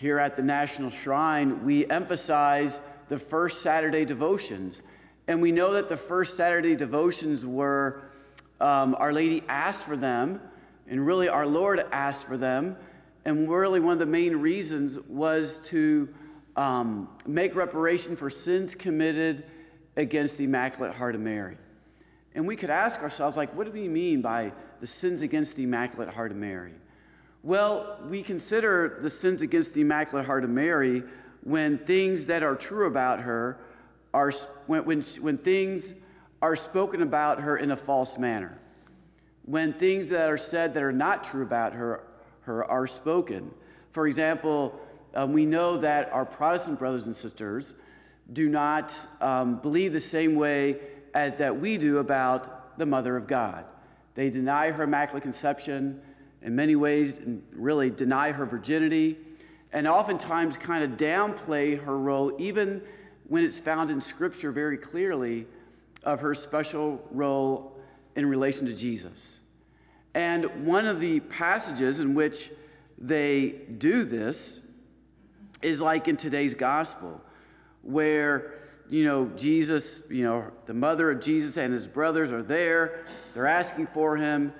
here at the National Shrine, we emphasize the first Saturday devotions. And we know that the first Saturday devotions were um, Our Lady asked for them, and really our Lord asked for them. And really, one of the main reasons was to um, make reparation for sins committed against the Immaculate Heart of Mary. And we could ask ourselves, like, what do we mean by the sins against the Immaculate Heart of Mary? Well, we consider the sins against the Immaculate Heart of Mary when things that are true about her are, when, when, when things are spoken about her in a false manner, when things that are said that are not true about her, her are spoken. For example, um, we know that our Protestant brothers and sisters do not um, believe the same way as, that we do about the Mother of God. They deny her Immaculate Conception in many ways, really deny her virginity, and oftentimes kind of downplay her role, even when it's found in Scripture very clearly, of her special role in relation to Jesus. And one of the passages in which they do this is like in today's gospel, where you know Jesus, you know, the mother of Jesus and his brothers are there. They're asking for him,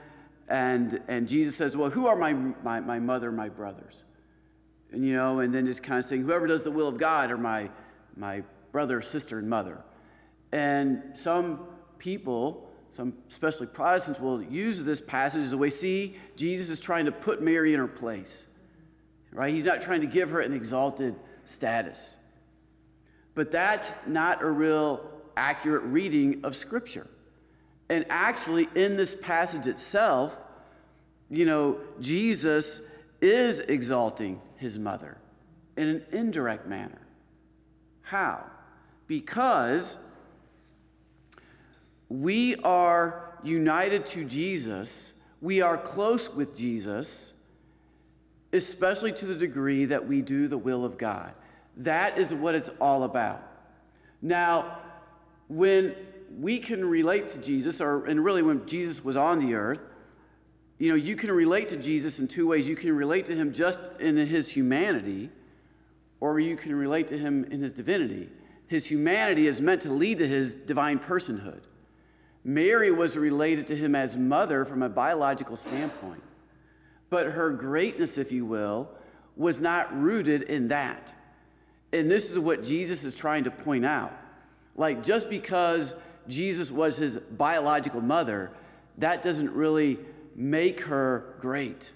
and and Jesus says, "Well, who are my my, my mother, my brothers?" And you know, and then just kind of saying, "Whoever does the will of God are my my brother, sister, and mother." And some people, some especially Protestants, will use this passage as a way. See, Jesus is trying to put Mary in her place right? He's not trying to give her an exalted status. But that's not a real accurate reading of Scripture. And actually, in this passage itself, you know, Jesus is exalting his mother in an indirect manner. How? Because we are united to Jesus, we are close with Jesus especially to the degree that we do the will of God. That is what it's all about. Now, when we can relate to Jesus, or and really when Jesus was on the earth, you know, you can relate to Jesus in two ways. You can relate to him just in his humanity, or you can relate to him in his divinity. His humanity is meant to lead to his divine personhood. Mary was related to him as mother from a biological standpoint. But her greatness, if you will, was not rooted in that. And this is what Jesus is trying to point out. Like, just because Jesus was his biological mother, that doesn't really make her great.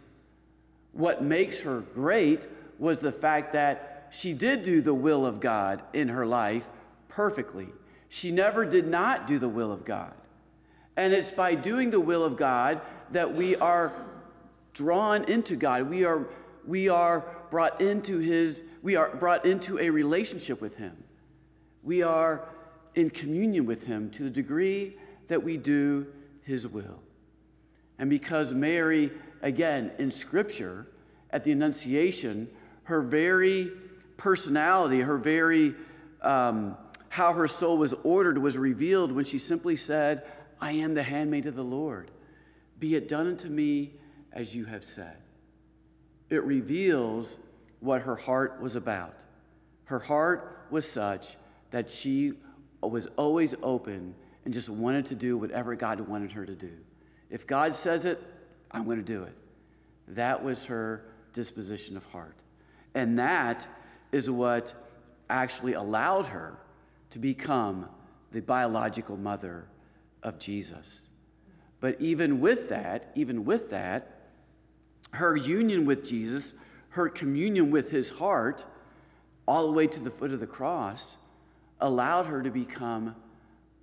What makes her great was the fact that she did do the will of God in her life perfectly. She never did not do the will of God. And it's by doing the will of God that we are drawn into God. We are, we are brought into his, we are brought into a relationship with him. We are in communion with him to the degree that we do his will. And because Mary, again, in Scripture, at the Annunciation, her very personality, her very um, how her soul was ordered was revealed when she simply said, I am the handmaid of the Lord. Be it done unto me as you have said. It reveals what her heart was about. Her heart was such that she was always open and just wanted to do whatever God wanted her to do. If God says it, I'm going to do it. That was her disposition of heart. And that is what actually allowed her to become the biological mother of Jesus. But even with that, even with that, her union with Jesus, her communion with his heart, all the way to the foot of the cross, allowed her to become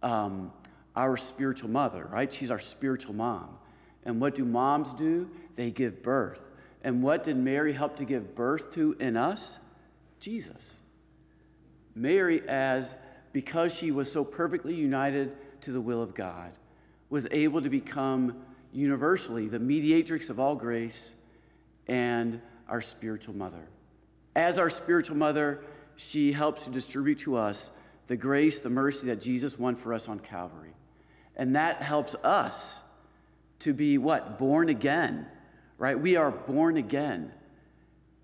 um, our spiritual mother, right? She's our spiritual mom. And what do moms do? They give birth. And what did Mary help to give birth to in us? Jesus. Mary, as because she was so perfectly united to the will of God, was able to become universally the mediatrix of all grace and our spiritual mother. As our spiritual mother, she helps to distribute to us the grace, the mercy that Jesus won for us on Calvary. And that helps us to be what? Born again, right? We are born again.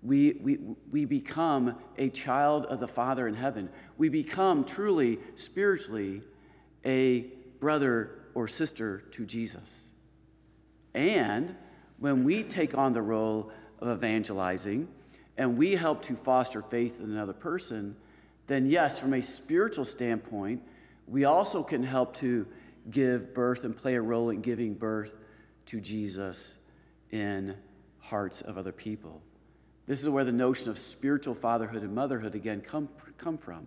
we, we, we become a child of the Father in heaven. We become truly, spiritually, a brother or sister to Jesus. And when we take on the role of evangelizing and we help to foster faith in another person, then yes, from a spiritual standpoint, we also can help to give birth and play a role in giving birth to Jesus in hearts of other people. This is where the notion of spiritual fatherhood and motherhood again come, come from.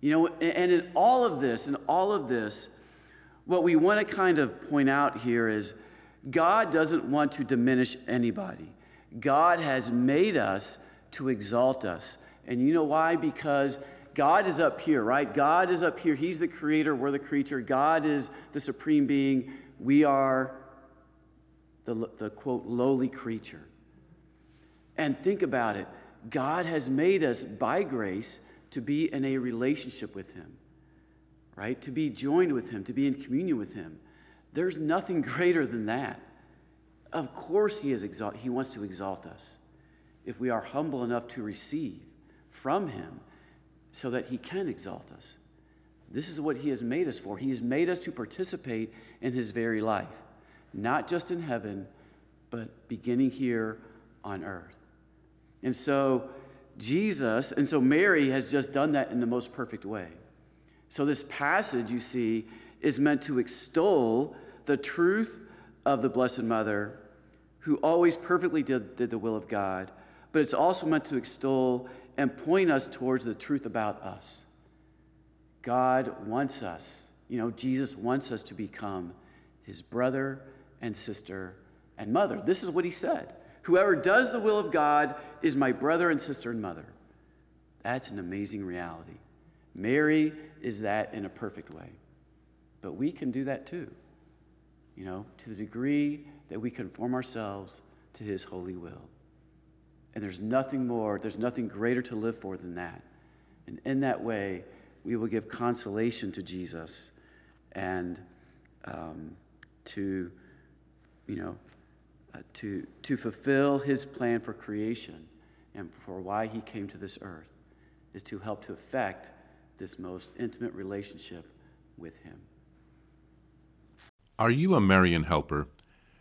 You know, and in all of this, in all of this, what we want to kind of point out here is God doesn't want to diminish anybody. God has made us to exalt us. And you know why? Because God is up here, right? God is up here. He's the creator, we're the creature. God is the supreme being. We are the, the quote, lowly creature. And think about it God has made us by grace to be in a relationship with Him, right? To be joined with Him, to be in communion with Him. There's nothing greater than that. Of course, He, is exalt- he wants to exalt us if we are humble enough to receive from Him so that He can exalt us. This is what He has made us for. He has made us to participate in His very life not just in heaven, but beginning here on earth. And so, Jesus, and so Mary has just done that in the most perfect way. So, this passage, you see, is meant to extol the truth of the Blessed Mother, who always perfectly did, did the will of God, but it's also meant to extol and point us towards the truth about us. God wants us, you know, Jesus wants us to become his brother and sister and mother. This is what he said Whoever does the will of God is my brother and sister and mother. That's an amazing reality. Mary is that in a perfect way. But we can do that too, you know, to the degree that we conform ourselves to his holy will. And there's nothing more, there's nothing greater to live for than that. And in that way, we will give consolation to Jesus and um, to you know, uh, to, to fulfill his plan for creation and for why he came to this earth is to help to effect this most intimate relationship with him. Are you a Marian helper?